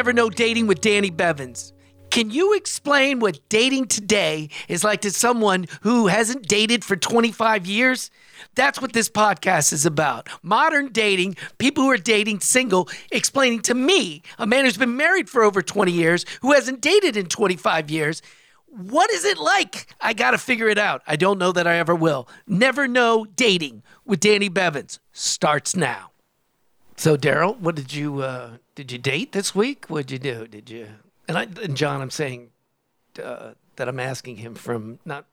Never Know Dating with Danny Bevins. Can you explain what dating today is like to someone who hasn't dated for 25 years? That's what this podcast is about. Modern dating, people who are dating single, explaining to me, a man who's been married for over 20 years, who hasn't dated in 25 years, what is it like? I got to figure it out. I don't know that I ever will. Never Know Dating with Danny Bevins starts now. So, Darrell, what did you uh, did you date this week? What'd you do? Did you? And, I, and John, I'm saying uh, that I'm asking him from not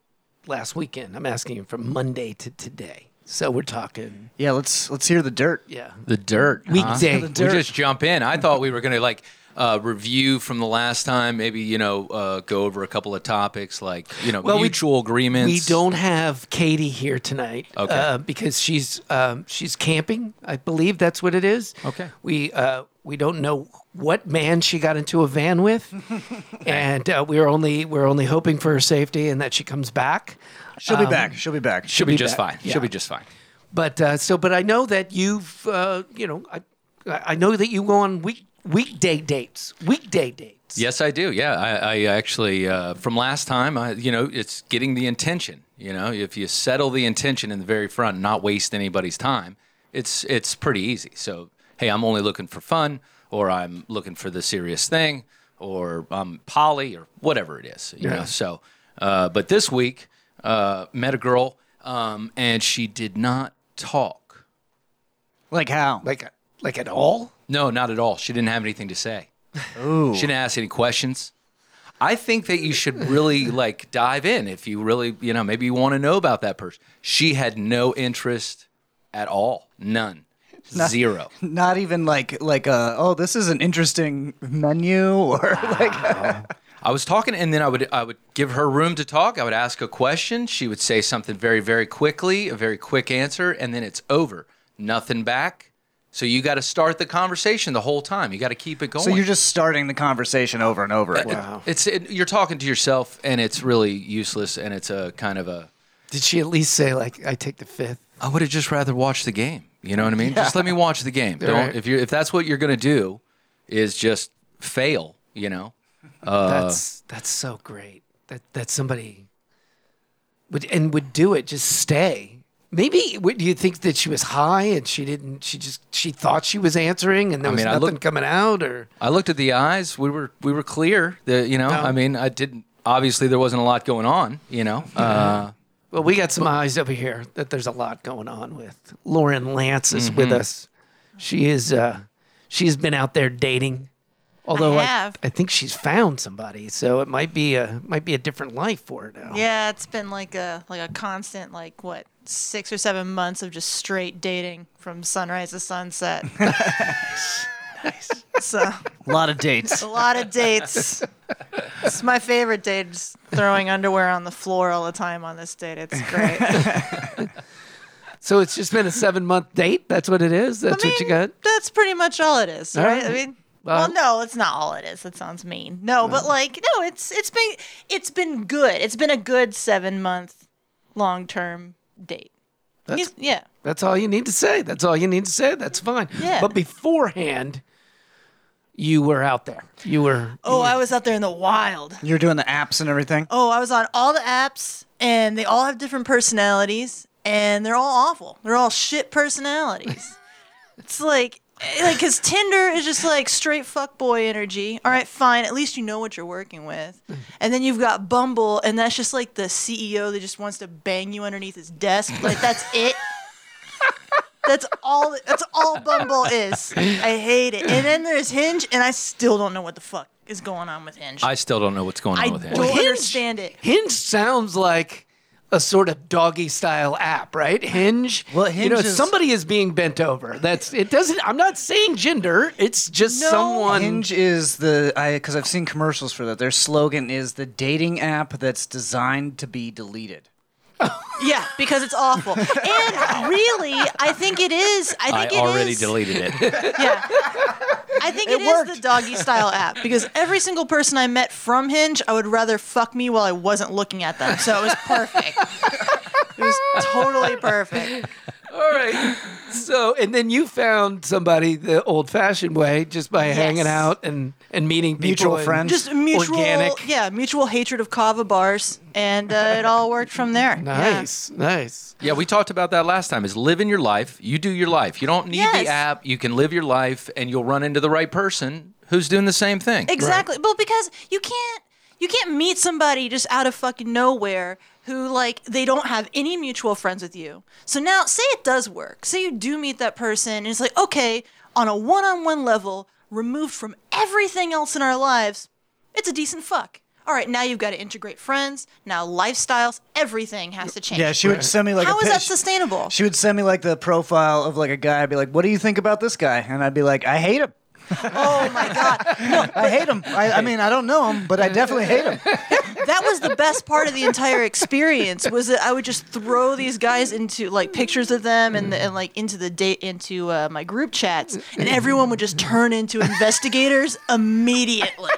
last weekend. I'm asking him from Monday to today. So we're talking, Yeah, let's let's hear the dirt. yeah, The dirt. huh? Weekday. The We dirt. just jump in. I thought we were going to like uh, review from the last time, maybe, you know, uh, go over a couple of topics like, you know, Well, we- mutual agreements. We don't have Katie here tonight, Okay. uh, because she's um, she's camping. I believe that's what it is. Okay. We uh, we don't know what man she got into a van with, and uh, we're only we're only hoping for her safety and that she comes back. She'll be back. She'll be back. She'll be, be just back. fine. Yeah. She'll be just fine. But uh, so, but I know that you've uh, you know I I know that you go on week weekday dates, weekday dates. Yes, I do. Yeah, I, I actually uh, from last time, I, you know, it's getting the intention. You know, if you settle the intention in the very front, not waste anybody's time, it's it's pretty easy. So, hey, I'm only looking for fun, or I'm looking for the serious thing, or I'm poly, or whatever it is. You Yeah. know, so. Uh, but this week, uh, met a girl, um, and she did not talk. Like how? Like like at all? No, not at all. She didn't have anything to say. Ooh. She didn't ask any questions. I think that you should really like dive in if you really, you know, maybe you want to know about that person. She had no interest at all. None. Zero. Not even like like uh oh this is an interesting menu or like I was talking and then I would I would give her room to talk. I would ask a question. She would say something very, very quickly, a very quick answer, and then it's over. Nothing back. So you got to start the conversation the whole time. You got to keep it going. so you're just starting the conversation over and over. again. Wow. It's it, you're talking to yourself, and it's really useless, and it's a kind of a. Did she at least say like I take the fifth? I would have just rather watched the game. You know what I mean? Just let me watch the game. Don't Right. if you if that's what you're gonna do, is just fail. You know. Uh, That's that's so great. That that somebody would and would do it. Just stay. Maybe would- do you think that she was high and she didn't? She just she thought she was answering and there I was mean, I nothing look- coming out. Or I looked at the eyes. We were we were clear. The, you know. I mean, I didn't. Obviously, there wasn't a lot going on. You know. Uh, well, we got some eyes over here that there's a lot going on with. Lauren Lance is Mm-hmm. with us. She is. uh She's been out there dating. Although I, have. I think she's found somebody, so it might be a might be a different life for her now. Yeah, it's been like a like a constant like what six or seven months of just straight dating from sunrise to sunset. Nice. So a lot of dates. a lot of dates. It's my favorite date. Just throwing underwear on the floor all the time on this date. It's great. So it's just been a seven month date. That's what it is. That's I what you got. That's pretty much all it is, All right? I mean, Well- well, no, it's not all it is. That sounds mean. No, but like, no, it's it's been it's been good. It's been a good seven month long term date. That's, yeah. that's all you need to say. That's all you need to say. That's fine. Yeah. But beforehand, you were out there. You were. Oh, I was out there in the wild. You're doing the apps and everything. Oh, I was on all the apps, and they all have different personalities, and they're all awful. They're all shit personalities. it's like, Eh, like, cause Tinder is just like straight fuck boy energy. All right, fine. At least you know what you're working with. And then you've got Bumble, and that's just like the CEO that just wants to bang you underneath his desk. Like that's it. That's all. That's all Bumble is. I hate it. And then there's Hinge, and I still don't know what the fuck is going on with Hinge. I still don't know what's going on I with him. don't Hinge- understand it. Hinge sounds like a sort of doggy style app, right? Hinge. Well, Hinge you know, is- somebody is being bent over. That's it. Doesn't. I'm not saying gender. It's just No. someone. Hinge is the I because I've seen commercials for that. Their slogan is the dating app that's designed to be deleted. Yeah, because it's awful. And really, I think it is. I I think it already is- deleted it. Yeah. I think It it is the doggy style app because every single person I met from Hinge, I would rather fuck me while I wasn't looking at them. So it was perfect. it was totally perfect. All right. So, and then you found somebody the old-fashioned way, just by hanging out and and meeting people Mutual and- friends. Just mutual, Organic. yeah, mutual hatred of kava bars, and uh, it all worked from there. Yeah. Nice, nice. Yeah, we talked about that last time. Is living your life. You do your life. You don't need Yes. the app. You can live your life, and you'll run into the right person who's doing the same thing. Exactly. Well, because you can't you can't meet somebody just out of fucking nowhere who like they don't have any mutual friends with you. So now say it does work. Say you do meet that person and it's like, okay, on a one-on-one level, removed from everything else in our lives, it's a decent fuck. All right, now you've got to integrate friends, now lifestyles, everything has to change. Yeah, she would send me like How a is that sustainable? She would send me like the profile of like a guy. I'd be like, "What do you think about this guy?" And I'd be like, "I hate him. Oh my god. I hate him. I, I mean, I don't know him, but I definitely hate him." that was the best part of the entire experience was that I would just throw these guys into like pictures of them and, and like into the date into uh, my group chats and everyone would just turn into investigators immediately.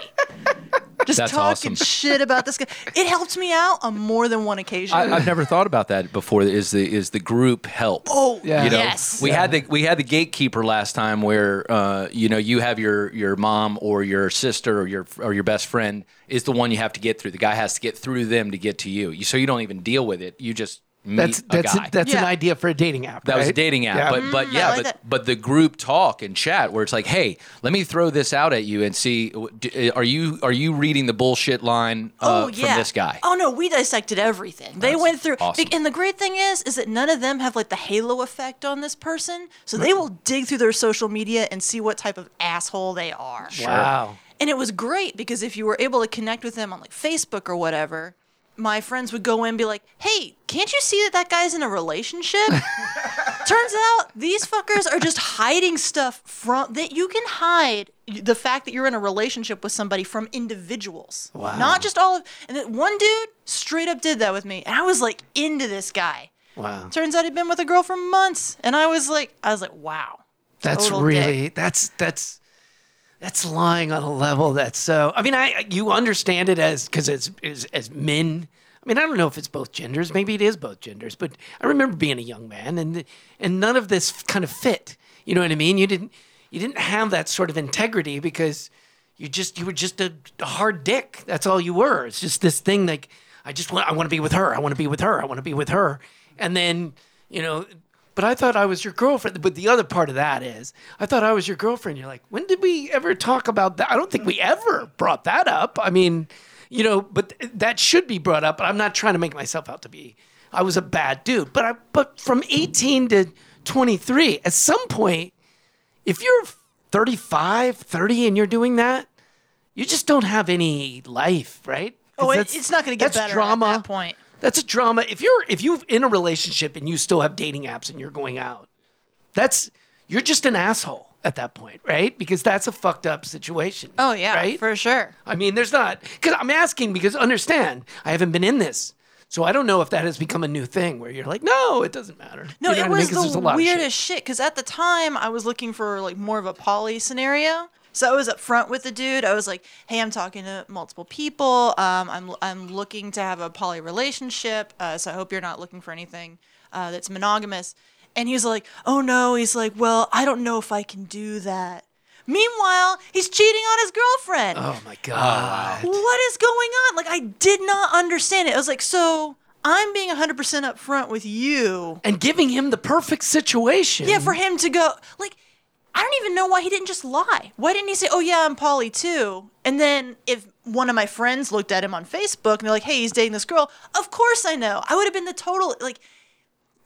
Just That's talking awesome. shit about this guy. It helped me out on more than one occasion. I, I've never thought about that before. Is the is the group help? oh, Yeah. You know, yes. we had the we had the gatekeeper last time where uh, you know you have your your mom or your sister or your or your best friend is the one you have to get through. The guy has to get through them to get to you. you so you don't even deal with it. You just meet That's a that's guy. that's an idea for a dating app. that was a dating app, Yeah. but but Mm, yeah, like but that. but the group talk and chat where it's like, hey, let me throw this out at you and see, are you are you reading the bullshit line uh, oh yeah. from this guy? Oh no, we dissected everything. They That's went through, awesome. and the great thing is, is that none of them have like the halo effect on this person. So they will dig through their social media and see what type of asshole they are. Wow. And it was great because if you were able to connect with them on like Facebook or whatever, my friends would go in and be like, "Hey, can't you see that that guy's in a relationship?" Turns out these fuckers are just hiding stuff from that you can hide the fact that you're in a relationship with somebody from individuals. Wow. Not just all of and then one dude straight up did that with me. And I was like into this guy. Wow. Turns out he'd been with a girl for months. And I was like I was like, wow. That's really dick. that's that's that's lying on a level that's so. I mean, I you understand it as because as, as as men. I mean, I don't know if it's both genders. Maybe it is both genders. But I remember being a young man, and and none of this kind of fit. You know what I mean? You didn't you didn't have that sort of integrity because you just you were just a, a hard dick. That's all you were. It's just this thing like I just want I want to be with her. I want to be with her. I want to be with her. And then you know. But I thought I was your girlfriend. But the other part of that is, I thought I was your girlfriend. You're like, when did we ever talk about that? I don't think we ever brought that up. I mean, you know, but that should be brought up. But I'm not trying to make myself out to be. I was a bad dude. But I, but from 18 to 23, at some point, if you're 35, 30, and you're doing that, you just don't have any life, right? Oh, it's not going to get better drama. at that point. That's a drama. If you're if you're in a relationship and you still have dating apps and you're going out, that's you're just an asshole at that point, right? Because that's a fucked up situation. Oh yeah, right. for sure. I mean, there's not because I'm asking because understand I haven't been in this, so I don't know if that has become a new thing where you're like, no, it doesn't matter. No, You know it was I mean? was 'Cause there's a the lot of shit. weirdest shit because at the time I was looking for like more of a poly scenario. So I was up front with the dude. I was like, "Hey, I'm talking to multiple people. Um, I'm I'm looking to have a poly relationship. Uh, so I hope you're not looking for anything uh, that's monogamous." And he's like, "Oh no." He's like, "Well, I don't know if I can do that." Meanwhile, he's cheating on his girlfriend. Oh my god. What is going on? Like I did not understand it. I was like, "So I'm being 100% upfront with you." And giving him the perfect situation. Yeah, for him to go like I don't even know why he didn't just lie. Why didn't he say, "Oh yeah, I'm poly too"? And then if one of my friends looked at him on Facebook and they're like, "Hey, he's dating this girl," of course I know. I would have been the total like.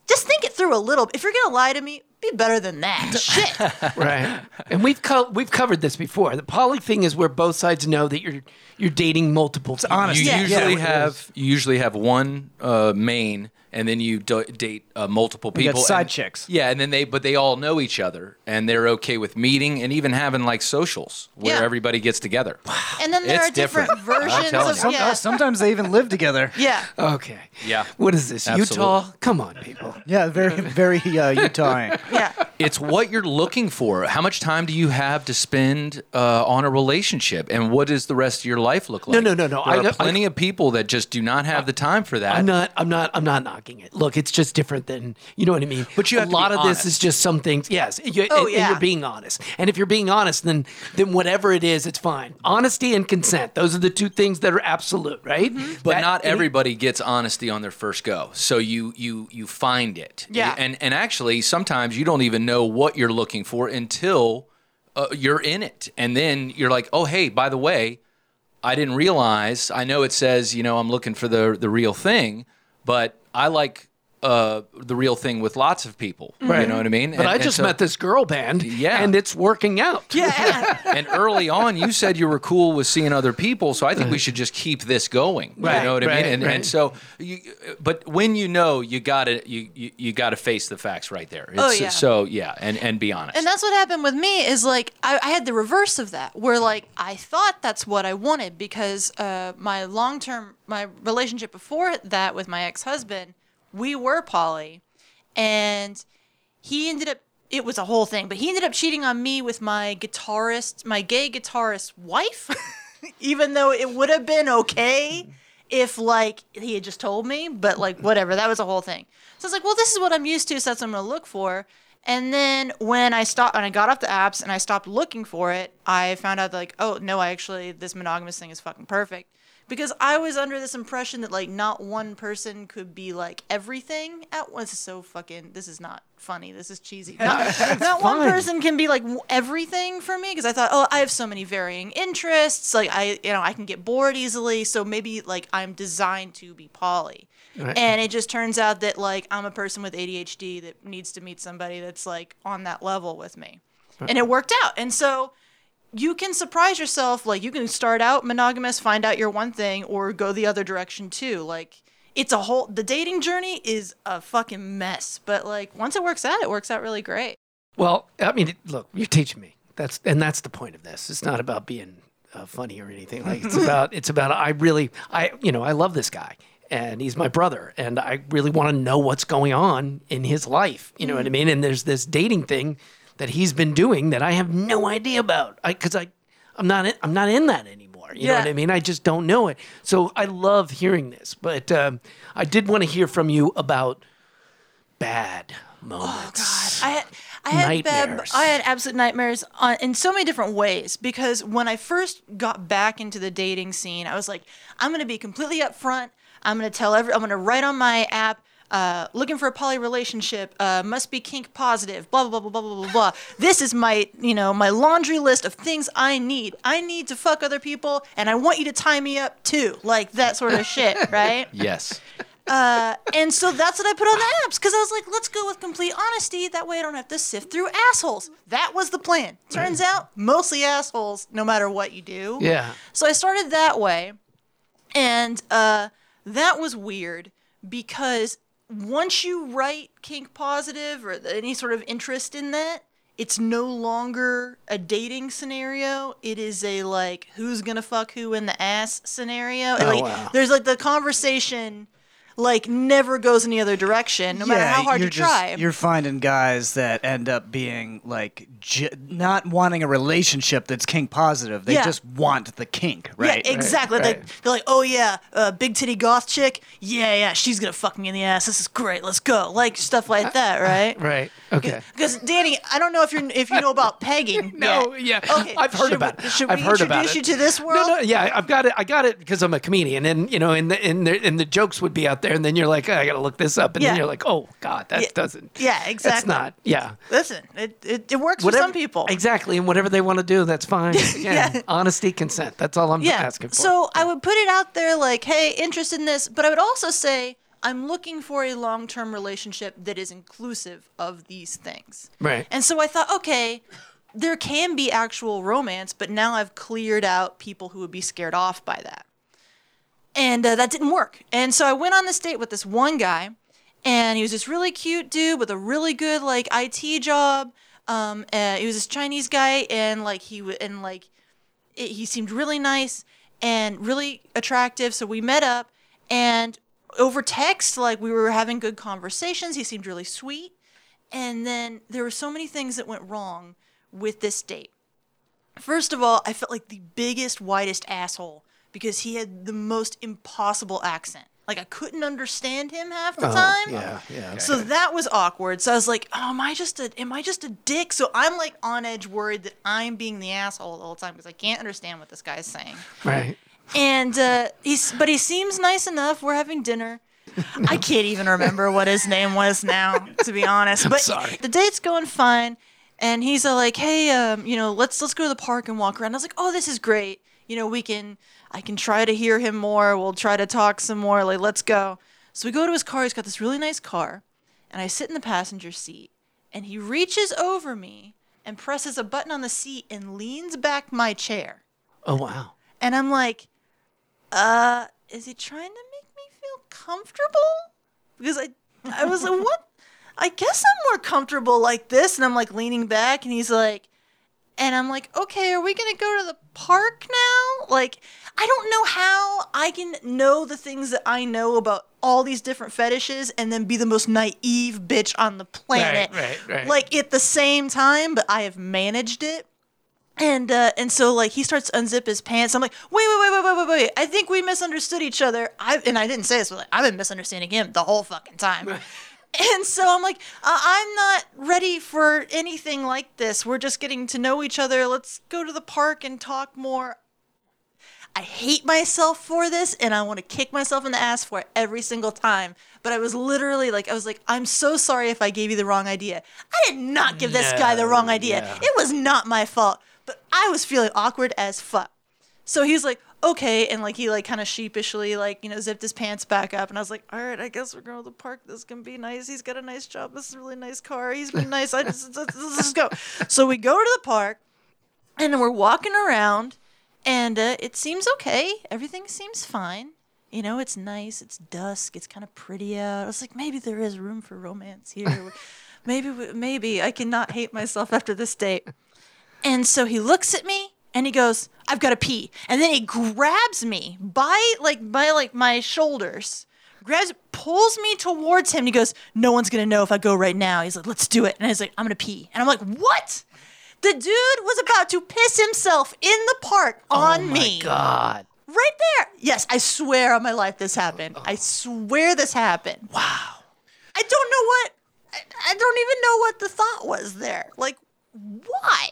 Just think it through a little. If you're gonna lie to me, be better than that. Shit. right. And we've co- we've covered this before. The poly thing is where both sides know that you're you're dating multiple. It's honest. You Yeah. usually Yeah. have you usually have one uh, main, and then you do- date uh, multiple You got people. side and- chicks. Yeah, and then they but they all know each other, and they're okay with meeting and even having like socials where Yeah. everybody gets together. And then there It's are different, different. Versions of. Some, yeah. sometimes they even live together. yeah. Okay. Yeah. What is this? Absolutely. Utah? Come on, people. Yeah, very very uh, Utah. Yeah. It's what you're looking for. How much time do you have to spend uh, on a relationship, and what does the rest of your life look like? no, no, no. No. There I are know- I- plenty of people that just do not have the time for that. I'm not. I'm not. I'm not. Not. it. Look, it's just different than you know what I mean. But you a have to be lot of this is just some things. Yes, you, Oh, and, and yeah. you're being honest. And if you're being honest, then then whatever it is, it's fine. Honesty and consent. Those are the two things that are absolute, right? Mm-hmm. But That- not any- everybody gets honesty on their first go. So you you you find it. Yeah. And and actually sometimes you don't even know what you're looking for until uh, you're in it. And then you're like, "Oh, hey, by the way, I didn't realize. I know it says, you know, I'm looking for the the real thing, but I like uh, the real thing with lots of people. You know what I mean? But And- I just so- met this girl band, Yeah. and it's working out. Yeah. and early on, you said you were cool with seeing other people, so I think we should just keep this going. Right, you know what I mean? And, right. and so, you, but when you know, you gotta you you, you gotta face the facts right there. It's, Oh, yeah. So yeah, and and be honest. And that's what happened with me is like I, I had the reverse of that, where like I thought that's what I wanted because uh, my long term my relationship before that with my ex husband, we were poly, and he ended up it was a whole thing, but he ended up cheating on me with my guitarist, my gay guitarist wife, even though it would have been okay if like he had just told me, but like whatever, that was a whole thing. So I was like, well, this is what I'm used to, so that's what I'm gonna look for. And then when I stopped, when I got off the apps and I stopped looking for it, I found out like, oh no, I actually this monogamous thing is fucking perfect. Because I was under this impression that like not one person could be like everything at once. So fucking. This is not funny. This is cheesy. Not, not one person can be like everything for me because I thought, oh, I have so many varying interests. Like I, you know, I can get bored easily. So maybe like I'm designed to be poly. Right. And it just turns out that like I'm a person with ADHD that needs to meet somebody that's like on that level with me. And it worked out. And so you can surprise yourself. Like you can start out monogamous, find out you're one thing, or go the other direction too. Like it's a whole the dating journey is a fucking mess. But like once it works out, it works out really great. Well, I mean, look, you're teaching me. That's and that's the point of this. It's not about being uh, funny or anything. Like it's about it's about I really I you know I love this guy and he's my brother and I really want to know what's going on in his life. You know what I mean? And there's this dating thing that he's been doing that I have no idea about. I because I I'm not in, I'm not in that anymore. You know what I mean? I just don't know it. So I love hearing this, but um, I did want to hear from you about bad moments. I had I had bad, I had absolute nightmares on, in so many different ways because when I first got back into the dating scene, I was like, I'm gonna be completely upfront. I'm gonna tell every. I'm gonna write on my app. Uh, looking for a poly relationship, uh, must be kink positive, blah, blah, blah, blah, blah, blah, blah. This is my, you know, my laundry list of things I need. I need to fuck other people, and I want you to tie me up too. Like that sort of shit, right? yes. And so that's what I put on the apps because I was like, let's go with complete honesty. That way I don't have to sift through assholes. That was the plan. Turns out, mostly assholes, no matter what you do. Yeah. So I started that way. And uh, that was weird because once you write kink positive or any sort of interest in that, it's no longer a dating scenario. It is a like who's gonna fuck who in the ass scenario. And, Oh, like, wow. There's like the conversation like never goes any other direction, no matter how hard you try. You're finding guys that end up being like j- not wanting a relationship that's kink positive. They Yeah. just want the kink, right? Yeah, exactly. right. Like they're like, oh yeah, uh, big titty goth chick. Yeah, yeah, she's gonna fuck me in the ass. This is great. Let's go. Like stuff like that, right? Right. Okay. Because Danny, I don't know if you're if you know about pegging. No, yet. yeah, Okay, I've heard should about we- it. should I've we heard about introduce it. you to this world? No, no, yeah, I've got it. I got it because I'm a comedian, and you know, and the and the, and the jokes would be out there, and then you're like, oh, I got to look this up, and then you're like, oh God, that Yeah, doesn't. yeah, exactly. That's not. Yeah. Listen, it, it, it works Whatever, some people. Exactly, and whatever they want to do, that's fine. Yeah. Honesty, consent. That's all I'm Yeah. asking for. So I would put it out there like, hey, interest in this, but I would also say I'm looking for a long-term relationship that is inclusive of these things. Right. And so I thought, okay, there can be actual romance, but now I've cleared out people who would be scared off by that. And uh, that didn't work. And so I went on this date with this one guy, and he was this really cute dude with a really good like IT job. Um, uh, he was this Chinese guy, and like he w- and like it, he seemed really nice and really attractive. So we met up, and over text, like we were having good conversations. He seemed really sweet, and then there were so many things that went wrong with this date. First of all, I felt like the biggest, whitest asshole because he had the most impossible accent. Like I couldn't understand him half the time. Oh, yeah, yeah. So that was awkward. So I was like, oh, am I just a am I just a dick? So I'm like on edge worried that I'm being the asshole the whole time because I can't understand what this guy's saying. Right. And uh, he's but he seems nice enough. We're having dinner. I can't even remember what his name was now, to be honest. But sorry. the date's going fine, and he's uh, like, "Hey, um, you know, let's let's go to the park and walk around." I was like, "Oh, this is great. You know, we can I can try to hear him more. We'll try to talk some more. Like, let's go." So we go to his car. He's got this really nice car, and I sit in the passenger seat, and he reaches over me and presses a button on the seat and leans back my chair. Oh wow. And I'm like, uh, is he trying to make me feel comfortable? Because I, I was like, what? I guess I'm more comfortable like this. And I'm like leaning back, and he's like, and I'm like, okay, are we gonna go to the park now? Like, I don't know how I can know the things that I know about all these different fetishes and then be the most naive bitch on the planet. right, right. right. Like at the same time, but I have managed it. And uh, and so like he starts to unzip his pants. I'm like, wait, wait, wait, wait, wait, wait, wait. I think we misunderstood each other. I and I didn't say this, but like, I've been misunderstanding him the whole fucking time. and so I'm like, uh, I'm not ready for anything like this. We're just getting to know each other. Let's go to the park and talk more. I hate myself for this and I want to kick myself in the ass for it every single time. But I was literally like, I was like, I'm so sorry if I gave you the wrong idea. I did not give this guy the wrong idea. yeah. It was not my fault. But I was feeling awkward as fuck. So he's like, okay, and like he like kind of sheepishly like you know zipped his pants back up, and I was like, all right, I guess we're going to the park. This can be nice. He's got a nice job. This is a really nice car. He's been nice. I just let's, let's just go. So we go to the park, and we're walking around, and uh, it seems okay. Everything seems fine. You know, it's nice. It's dusk. It's kind of pretty out. I was like, maybe there is room for romance here. maybe, maybe I cannot hate myself after this date. And so he looks at me and he goes, "I've got to pee." And then he grabs me by like by like my shoulders, grabs, pulls me towards him. And he goes, "No one's gonna know if I go right now." He's like, "Let's do it." And I was like, "I'm gonna pee." And I'm like, "What?" The dude was about to piss himself in the park oh on me. oh my me. God. Right there. Yes, I swear on my life this happened. Oh. I swear this happened. Wow. I don't know what I, I don't even know what the thought was there. Like why?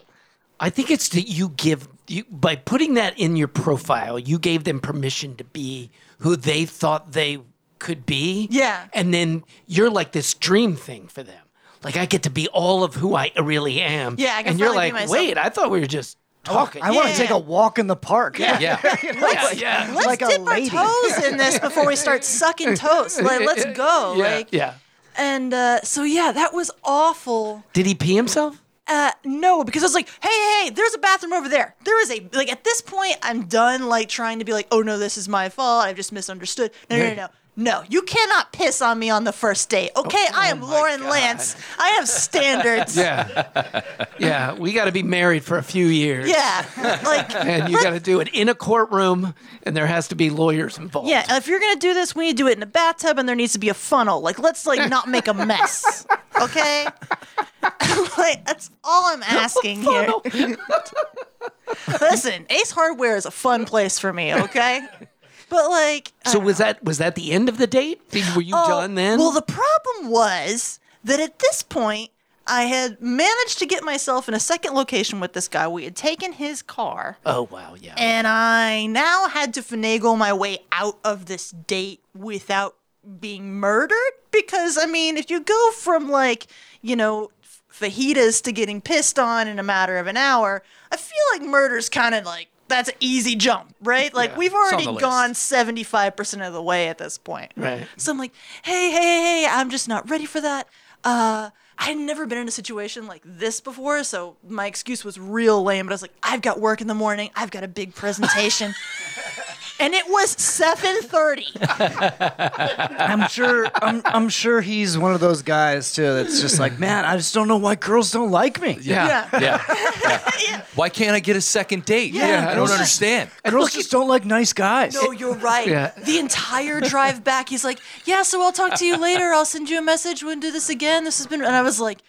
I think it's that you give you by putting that in your profile, you gave them permission to be who they thought they could be. Yeah. And then you're like this dream thing for them. Like I get to be all of who I really am. Yeah, I can and you're finally be like, myself. wait, I thought we were just talking. I want Yeah. to take a walk in the park. Yeah. yeah, yeah. Let's Like a dip lady. our toes in this before we start sucking toast. Like, let's go. Yeah, Like, yeah. and uh, so yeah, that was awful. Did he pee himself? Uh, no, because I was like, hey, hey, hey, there's a bathroom over there. There is a like at this point, I'm done like trying to be like, oh no, this is my fault. I've just misunderstood. No, no, no, no. No, you cannot piss on me on the first date. Oh, okay, I am oh Lauren Lance. I have standards. Yeah. yeah. We got to be married for a few years. Yeah, like And you got to do it in a courtroom, and there has to be lawyers involved. Yeah, and if you're gonna do this, we need to do it in a bathtub, and there needs to be a funnel. Like, let's like not make a mess, okay? like, that's all I'm asking here. Listen, Ace Hardware is a fun place for me, okay? But like, So was know. that was that the end of the date? Did- Were you Oh, done then? Well, the problem was that at this point, I had managed to get myself in a second location with this guy. We had taken his car. oh wow, yeah. And I now had to finagle my way out of this date without being murdered. Because, I mean, if you go from like, you know, fajitas to getting pissed on in a matter of an hour, I feel like murder's kind of like, that's an easy jump, right? Like, Yeah, we've already gone 75% of the way at this point. Right. So I'm like, hey, hey, hey, hey, I'm just not ready for that. Uh, I had never been in a situation like this before, so my excuse was real lame. But I was like, I've got work in the morning. I've got a big presentation, and it was 7:30. I'm sure. I'm, I'm sure he's one of those guys too. That's just like, man, I just don't know why girls don't like me. yeah. Yeah. yeah. Why can't I get a second date? Yeah. I don't understand. Girls just don't like nice guys. No, you're right. Yeah. The entire drive back, he's like, "Yeah, so I'll talk to you later. I'll send you a message. We'll do this again. This has been." And I was like,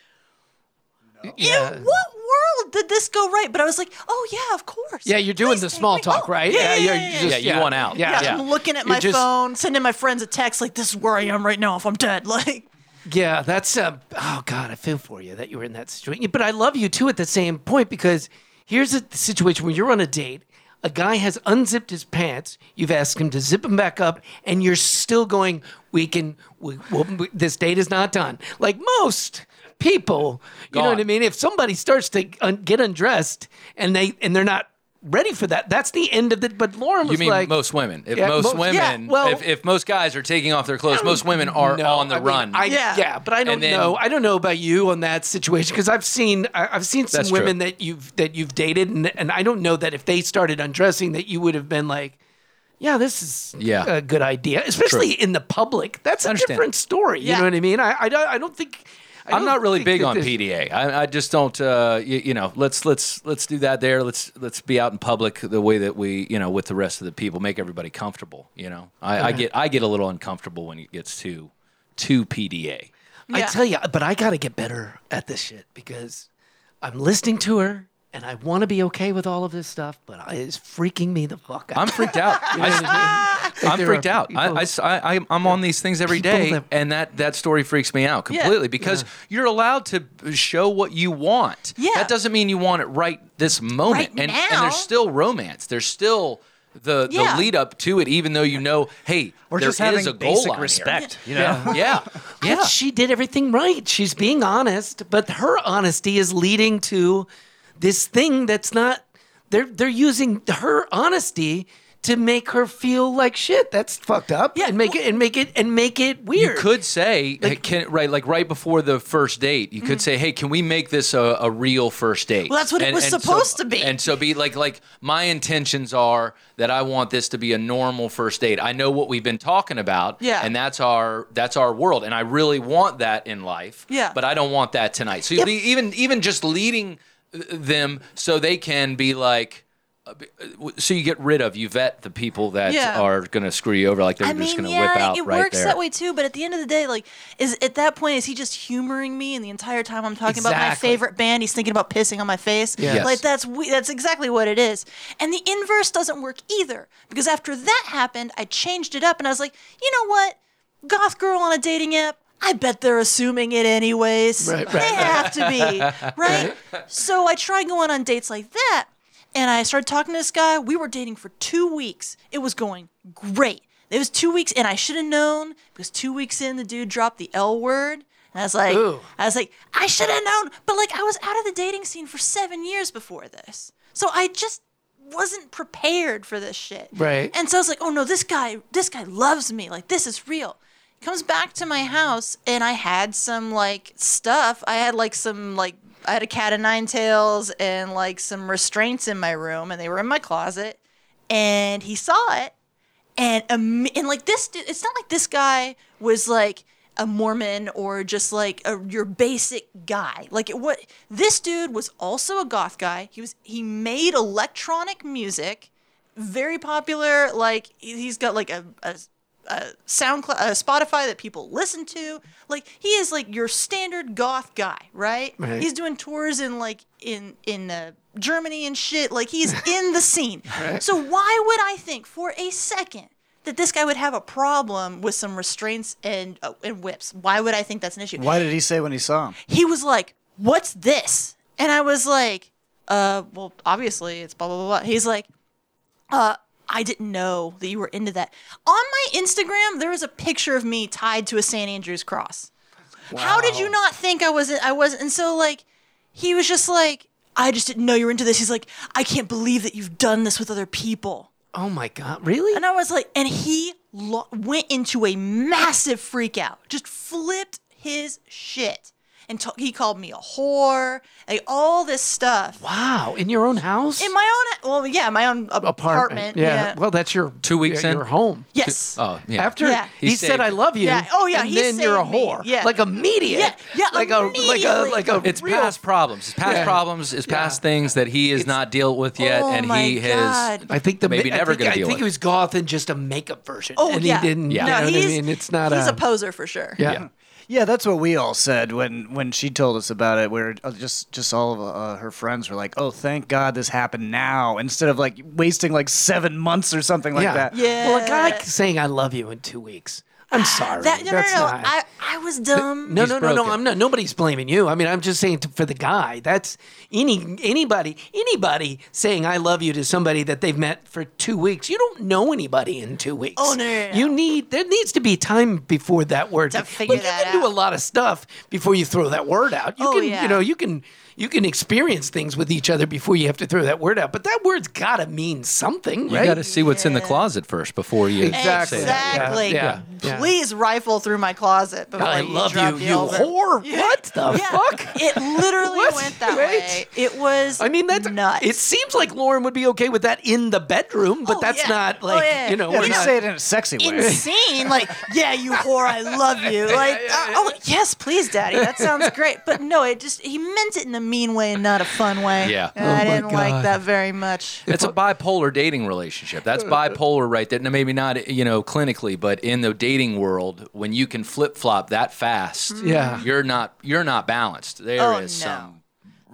Yeah. "In what world did this go right? But I was like, oh yeah, of course. Yeah, you're doing the small talk, oh, right? Yeah, yeah, you're yeah, yeah, just- Yeah, you want out. Yeah, Yeah, I'm looking at You're my just- phone, sending my friends a text like, "This is where I am right now. If I'm dead, like, Yeah, that's uh, oh god, I feel for you that you were in that situation. But I love you too at the same point because here's a situation where you're on a date. A guy has unzipped his pants. You've asked him to zip them back up, and you're still going. We can. We, well, we- this date is not done. Like most people, you know what I mean. If somebody starts to un- get undressed and they and they're not ready for that, that's the end of the. But Lauren was You mean like, most women? If Yeah, most most- women, yeah, well- if, if most guys are taking off their clothes, most women are No, on the I mean, run. I, yeah. Yeah. but I don't then- know. I don't know about you on that situation because I've seen I, I've seen some That's true. women that you've that you've dated, and and I don't know that if they started undressing, that you would have been like, yeah, this is Yeah. a good idea, especially in the public. That's a understand. different story. You Yeah. know what I mean? I I don't I don't think. I I'm don't really big on this- PDA. I, I just don't. Uh, you, you know, let's let's let's do that there. Let's let's be out in public the way that we, you know, with the rest of the people, make everybody comfortable. You know, I, I get I get a little uncomfortable when it gets to to PDA. I tell you, but I got to get better at this shit because I'm listening to her. And I want to be okay with all of this stuff, but it's freaking me the fuck out. I'm freaked out. I, am freaked out. I, people- I, I, I'm on these things every day, that- and that, that story freaks me out completely because you're allowed to show what you want. Yeah. That doesn't mean you want it right this moment. Right and, and there's still romance. There's still the, Yeah. the lead up to it, even though you know, hey, Or there just having is a goal basic line here. respect. You know. Yeah. And Yeah. she did everything right. She's being honest, but her honesty is leading to this thing that's not. They're they're using her honesty to make her feel like shit. That's fucked up. Yeah, and make it and make it and make it weird. You could say, hey, can, right, like right before the first date, you could say, "Hey, can we make this a, a real first date?" Mm-hmm. Well, that's what it was so- supposed to be. And so, be like, like my intentions are that I want this to be a normal first date. I know what we've been talking about, Yeah. and that's our that's our world, and I really want that in life, Yeah. But I don't want that tonight. So Yep. the- even even just leading uh, them so they can be like. uh, So you get rid of, you vet the people that Yeah. are going to screw you over, like they're I just going to yeah, whip out it right works there. that way too. But at the end of the day, like, is at that point is he just humoring me? And the entire time I'm talking about my favorite band, he's thinking about pissing on my face. Yes. Like that's that's exactly what it is. And the inverse doesn't work either because after that happened, I changed it up and I was like, you know what, goth girl on a dating app. I bet they're assuming it anyways. Right, they have to be, right? So I tried going on dates like that, and I started talking to this guy. We were dating for two weeks. It was going great. It was two weeks, and I should have known because two weeks in, the dude dropped the L word. And I was like, Ooh. I was like, I should have known. But like, I was out of the dating scene for seven years before this, so I just wasn't prepared for this shit. Right. And so I was like, oh no, this guy, this guy loves me. Like this is real. Comes back to my house and I had some like stuff. I had like some like I had a cat of nine tails and like some restraints in my room and they were in my closet. And he saw it and um, and like this it's not like this guy was like a Mormon or just like a, your basic guy. Like it, what this dude was also a goth guy. He was he made electronic music, very popular. Like he's got like a a, a SoundCloud, a Spotify that people listen to. Like he is like your standard goth guy, right? Right. He's doing tours in like in in uh, Germany and shit. Like he's in the scene. So why would I think for a second that this guy would have a problem with some restraints and uh, and whips? Why would I think that's an issue? Why did he say when he saw him? He was like, "What's this?" And I was like, "Uh, well, obviously it's blah blah blah." blah. He's like, "Uh." I didn't know that you were into that. On my Instagram, there is a picture of me tied to a St. Andrew's cross. How did you not think I wasn't? I wasn't. And so like, he was just like, I just didn't know you were into this. He's like, I can't believe that you've done this with other people. oh my god, really? And I was like, and he lo- went into a massive freak out, just flipped his shit. And t- he called me a whore, like all this stuff. Wow, in your own house? In my own, well, yeah, my own a- apartment. yeah. Well, that's your Two weeks your, in? your home. yes. Oh, yeah. After Yeah. he, He said, "I love you," Yeah. Oh, yeah, and he then you're a saved me. whore, Yeah. like immediate, Yeah, yeah, like a like a like a. It's real- past problems. It's past Yeah. problems. It's past things that he has not dealt with yet, Oh and my he has God. I think the maybe I never think, gonna deal. I think with. he was goth in just a makeup version. Oh and yeah. he didn't. Yeah. You No, know what I he's mean? It's not He's a. a poser for sure. yeah. Yeah. Yeah, that's what we all said when when she told us about it. Where uh, just just all of uh, her friends were like, "Oh, thank God this happened now," instead of like wasting like seven months or something like yeah. that. Yeah. Well, a guy saying "I love you" in two weeks. I'm sorry. That, no, no, That's no. not- I, I was dumb. No, He's no, no, no. I'm not. Nobody's blaming you. I mean, I'm just saying to, for the guy. That's any anybody anybody saying "I love you" to somebody that they've met for two weeks. You don't know anybody in two weeks. Oh, no, no, no. You need there needs to be time before that word. To figure Look, that you can do a lot of stuff before you throw that word out. You Oh, can, yeah. you know, you can. You can experience things with each other before you have to throw that word out, but that word's got to mean something, You got to see what's in the closet first before you Exactly. say that. Exactly. Yeah, yeah. Please rifle through my closet before I you love drop you, me you over. whore. Yeah. What the Yeah. fuck? It literally went that Right? way. It was. I mean, that's nuts. It seems like Lauren would be okay with that in the bedroom, but Oh, that's yeah. not Oh, like yeah. you know. Yeah, we're you not- say it in a sexy way. insane. Like, yeah, you whore, I love you. Like, uh, oh, yes, please, daddy. That sounds great. But no, it just, he meant it in a mean way, and not a fun way. Yeah. And Oh I didn't God. like that very much. It's a bipolar dating relationship. That's bipolar right there. Now, maybe not, you know, clinically, but in the dating world, when you can flip flop that fast, Yeah. you're not you're not balanced. There oh, is Oh, no. some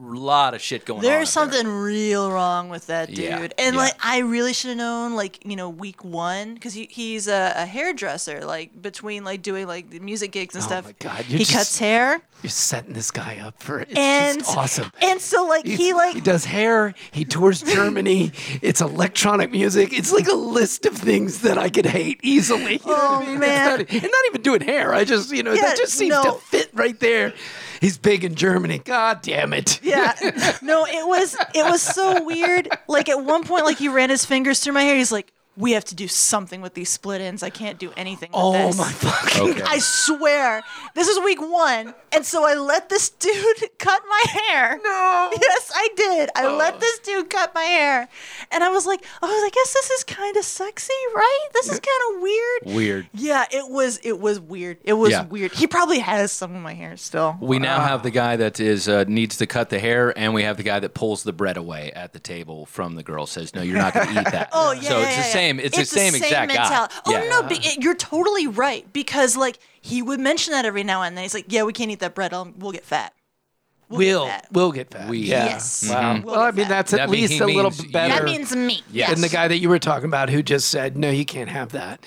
lot of shit going on. There's up there. something real wrong with that dude. Yeah, And yeah. like I really should have known like, you know, week 1 cuz he, he's a, a hairdresser like between like doing like the music gigs and Oh stuff. my God, he you're just- cuts hair You're setting this guy up for it. It's and just awesome. And so like He's- he like he does hair. He tours Germany. it's electronic music. It's like a list of things that I could hate easily. You know what Oh, I mean? Man. not, and not even doing hair. I just you know Yeah, that just seems to fit right there. He's big in Germany. God damn it. Yeah. No, it was it was so weird. Like at one point, like he ran his fingers through my hair. He's like, "We have to do something with these split ends. I can't do anything." With Oh this. my fucking. Okay. I swear, this is week one, and so I let this dude cut my hair. No. Yes, I did. I Oh. let this dude cut my hair, and I was like, "Oh, I guess this is kind of sexy, right? This is kind of weird." weird. Yeah, it was. It was weird. It was Yeah. weird. He probably has some of my hair still. We now Ah. have the guy that is uh, needs to cut the hair, and we have the guy that pulls the bread away at the table from the girl. Says, "No, you're not going to eat that." Oh yeah, So yeah, it's yeah, the yeah. Same. It's, the same exact guy. Oh yeah. no, but it, you're totally right because like he would mention that every now and then. He's like, "Yeah, we can't eat that bread. I'll, we'll get fat." We'll, We'll get fat. we'll get fat. We- yeah. Yes. Wow. Mhm. We'll Well, I mean fat. that's at That mean- least a little means bit better. That means me. Yes. than the guy that you were talking about who just said, "No, you can't have that."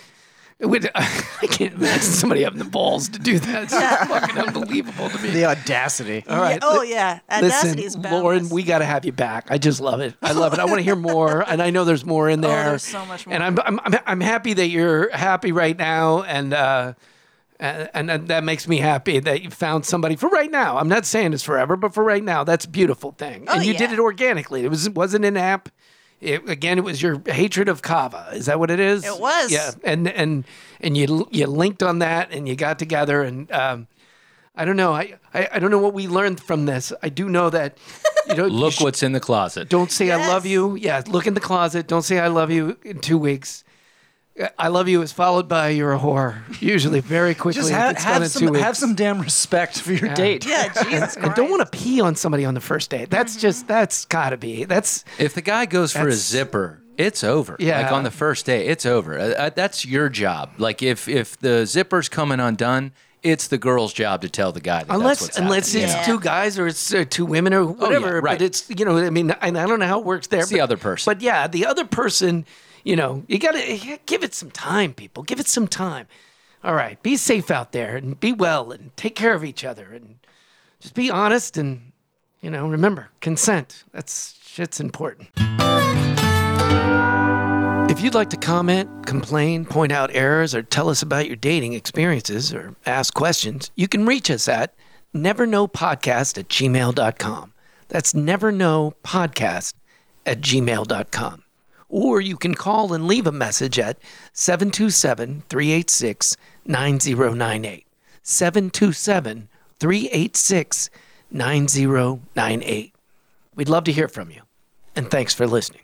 It would- I can't imagine somebody having the balls to do that. It's fucking unbelievable to me. the audacity. All right. Yeah, oh li- yeah. Listen, Audacity is Lauren, we got to have you back. I just love it. I love it. I want to hear more, and I know there's more in there. Oh, there's so much more. And I'm I'm I'm, I'm happy that you're happy right now, and uh, and, and that- that makes me happy that you found somebody for right now. I'm not saying it's forever, but for right now, that's a beautiful thing. Oh, and you did it organically. It was wasn't an app. It, again, it was your hatred of kava. Is that what it is? It was. Yeah, and and and you you linked on that, and you got together, and um, I don't know. I, I I don't know what we learned from this. I do know that you know. you Look should- what's in the closet. don't say I love you. Yeah, look in the closet. Don't say I love you in two weeks. Uh, I love you is followed by you're a whore. Usually, very quickly. Just if ha- it's have in some two weeks. have some damn respect for your date. yeah, Jesus And don't want to pee on somebody on the first date. That's Mm-hmm. just that's gotta be. That's If the guy goes for a zipper, it's over. Yeah. Like on the first day, it's over. Uh, uh, that's your job. Like if if the zipper's coming undone, it's the girl's job to tell the guy that unless that's what's unless happening. it's Yeah. two guys or it's uh, two women or whatever. But right. it's you know I mean I, I don't know how it works there. It's the other person. But yeah, the other person. You know, you gotta give it some time, people. Give it some time. All right, be safe out there and be well and take care of each other and just be honest and you know remember consent. That's shit's important. If you'd like to comment, complain, point out errors, or tell us about your dating experiences or ask questions, you can reach us at nevernopodcast at gmail.com. That's nevernopodcast at gmail.com. Or you can call and leave a message at 727 386 9098. 727 386 9098. We'd love to hear from you. And thanks for listening.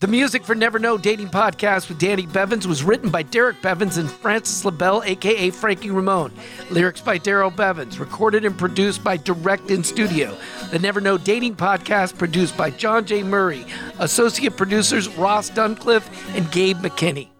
The music for Never Know Dating Podcast with Danny Bevins was written by Derek Bevins and Francis LaBelle, aka Frankie Ramone. Lyrics by Darrell Bevins. Recorded and produced by Direct in Studio. The Never Know Dating Podcast produced by John J. Murray. Associate producers Ross Duncliffe and Gabe McKinney.